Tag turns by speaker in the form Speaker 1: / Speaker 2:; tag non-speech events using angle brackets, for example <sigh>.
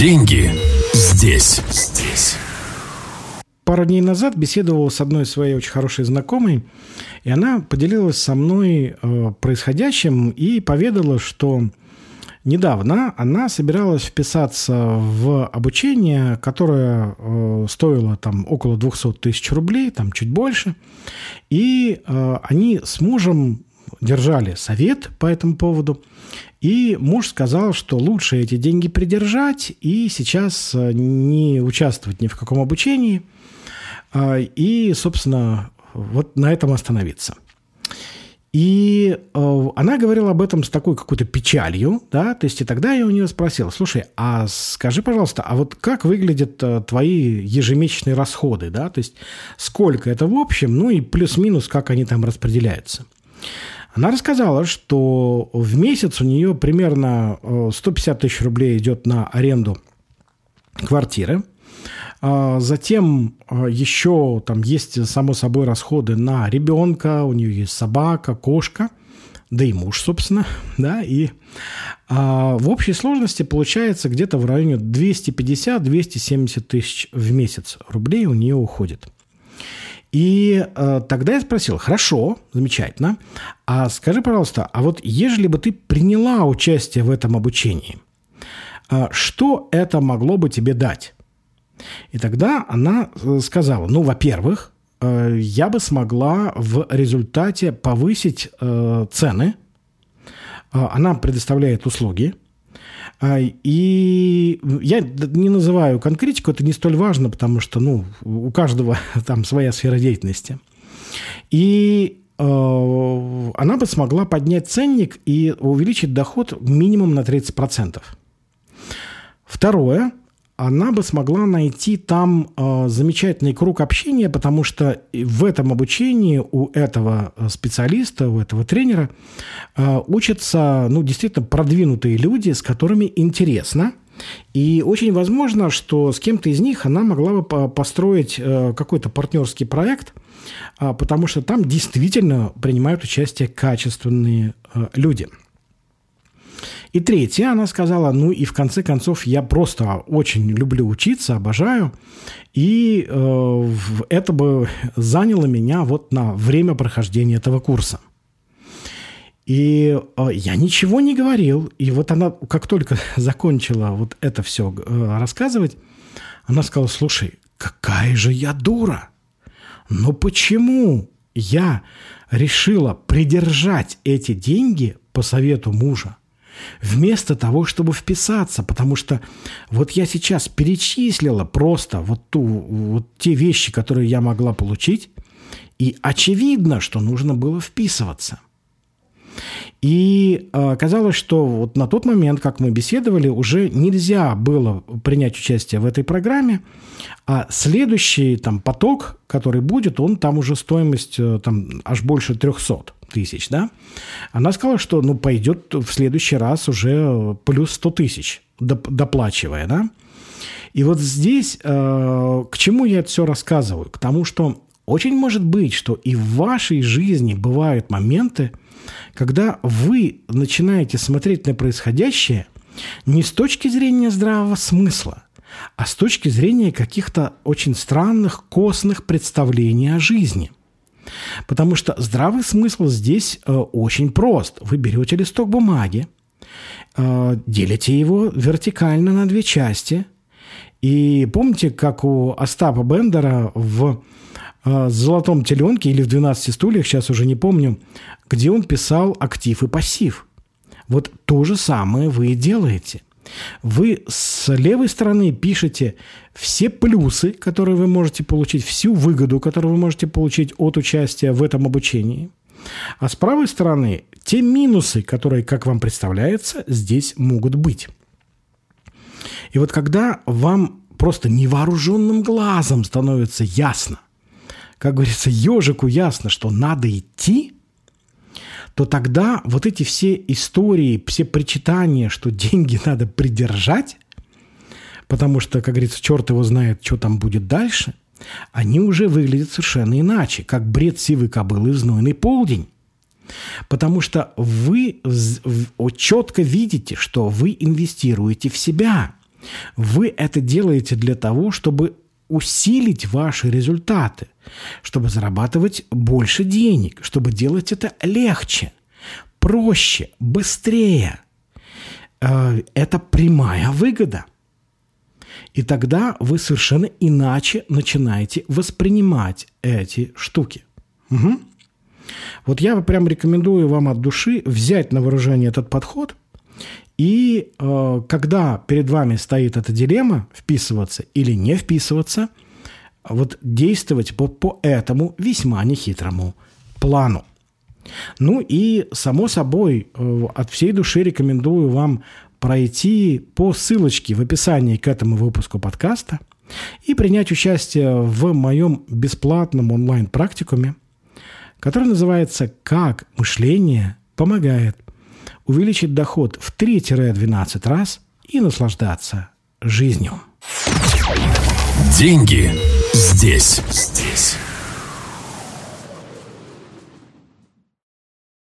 Speaker 1: Деньги здесь. Здесь.
Speaker 2: Пару дней назад беседовал с одной своей очень хорошей знакомой, и она поделилась со мной э, происходящим и поведала, что недавно она собиралась вписаться в обучение, которое э, стоило там около 200 тысяч рублей, там чуть больше, и э, они с мужем держали совет по этому поводу. И муж сказал, что лучше эти деньги придержать и сейчас э, не участвовать ни в каком обучении. А, и, собственно, вот на этом остановиться. И э, она говорила об этом с такой какой-то печалью, да, то есть и тогда я у нее спросил, слушай, а скажи, пожалуйста, а вот как выглядят э, твои ежемесячные расходы, да, то есть сколько это в общем, ну и плюс-минус, как они там распределяются. Она рассказала, что в месяц у нее примерно 150 э, тысяч рублей идет на аренду квартиры. А затем э, еще там есть, само собой, расходы на ребенка, у нее есть собака, кошка, да и муж, собственно, <laughs> да, и а, в общей сложности получается где-то в районе 250-270 тысяч в месяц рублей у нее уходит. И э, тогда я спросил, хорошо, замечательно, а скажи, пожалуйста, а вот ежели бы ты приняла участие в этом обучении, э, что это могло бы тебе дать? И тогда она э, сказала, ну, во-первых, э, я бы смогла в результате повысить э, цены. Э, она предоставляет услуги – и я не называю конкретику, это не столь важно, потому что ну, у каждого <laughs> там своя сфера деятельности. И э, она бы смогла поднять ценник и увеличить доход минимум на 30%. Второе, она бы смогла найти там э, замечательный круг общения, потому что в этом обучении у этого э, специалиста, у этого тренера э, учатся ну, действительно продвинутые люди, с которыми интересно. И очень возможно, что с кем-то из них она могла бы построить какой-то партнерский проект, потому что там действительно принимают участие качественные люди – и третье, она сказала, ну и в конце концов я просто очень люблю учиться, обожаю, и э, это бы заняло меня вот на время прохождения этого курса. И э, я ничего не говорил. И вот она, как только <laughs> закончила вот это все э, рассказывать, она сказала, слушай, какая же я дура. Но почему я решила придержать эти деньги по совету мужа? Вместо того, чтобы вписаться, потому что вот я сейчас перечислила просто вот, ту, вот те вещи, которые я могла получить, и очевидно, что нужно было вписываться. И э, оказалось, что вот на тот момент, как мы беседовали, уже нельзя было принять участие в этой программе, а следующий там поток, который будет, он там уже стоимость э, там аж больше 300 тысяч, да, она сказала, что, ну, пойдет в следующий раз уже плюс 100 тысяч, доплачивая, да. И вот здесь э, к чему я это все рассказываю? К тому, что очень может быть, что и в вашей жизни бывают моменты, когда вы начинаете смотреть на происходящее не с точки зрения здравого смысла, а с точки зрения каких-то очень странных, костных представлений о жизни – Потому что здравый смысл здесь э, очень прост. Вы берете листок бумаги, э, делите его вертикально на две части. И помните, как у Остапа Бендера в э, «Золотом теленке» или в «12 стульях», сейчас уже не помню, где он писал актив и пассив. Вот то же самое вы и делаете – вы с левой стороны пишете все плюсы, которые вы можете получить, всю выгоду, которую вы можете получить от участия в этом обучении. А с правой стороны те минусы, которые, как вам представляется, здесь могут быть. И вот когда вам просто невооруженным глазом становится ясно, как говорится, ежику ясно, что надо идти – то тогда вот эти все истории, все причитания, что деньги <laughs> надо придержать, потому что, как говорится, черт его знает, что там будет дальше, они уже выглядят совершенно иначе, как бред сивой кобылы в знойный полдень. Потому что вы четко видите, что вы инвестируете в себя – Вы это делаете для того, чтобы усилить ваши результаты, чтобы зарабатывать больше денег, чтобы делать это легче, проще, быстрее. Э, это прямая выгода. И тогда вы совершенно иначе начинаете воспринимать эти штуки. Угу. Вот я прям рекомендую вам от души взять на вооружение этот подход и э, когда перед вами стоит эта дилемма, вписываться или не вписываться, вот действовать по, по этому весьма нехитрому плану. Ну и, само собой, э, от всей души рекомендую вам пройти по ссылочке в описании к этому выпуску подкаста и принять участие в моем бесплатном онлайн-практикуме, который называется «Как мышление помогает увеличить доход в 3-12 раз и наслаждаться жизнью.
Speaker 1: Деньги здесь. Здесь.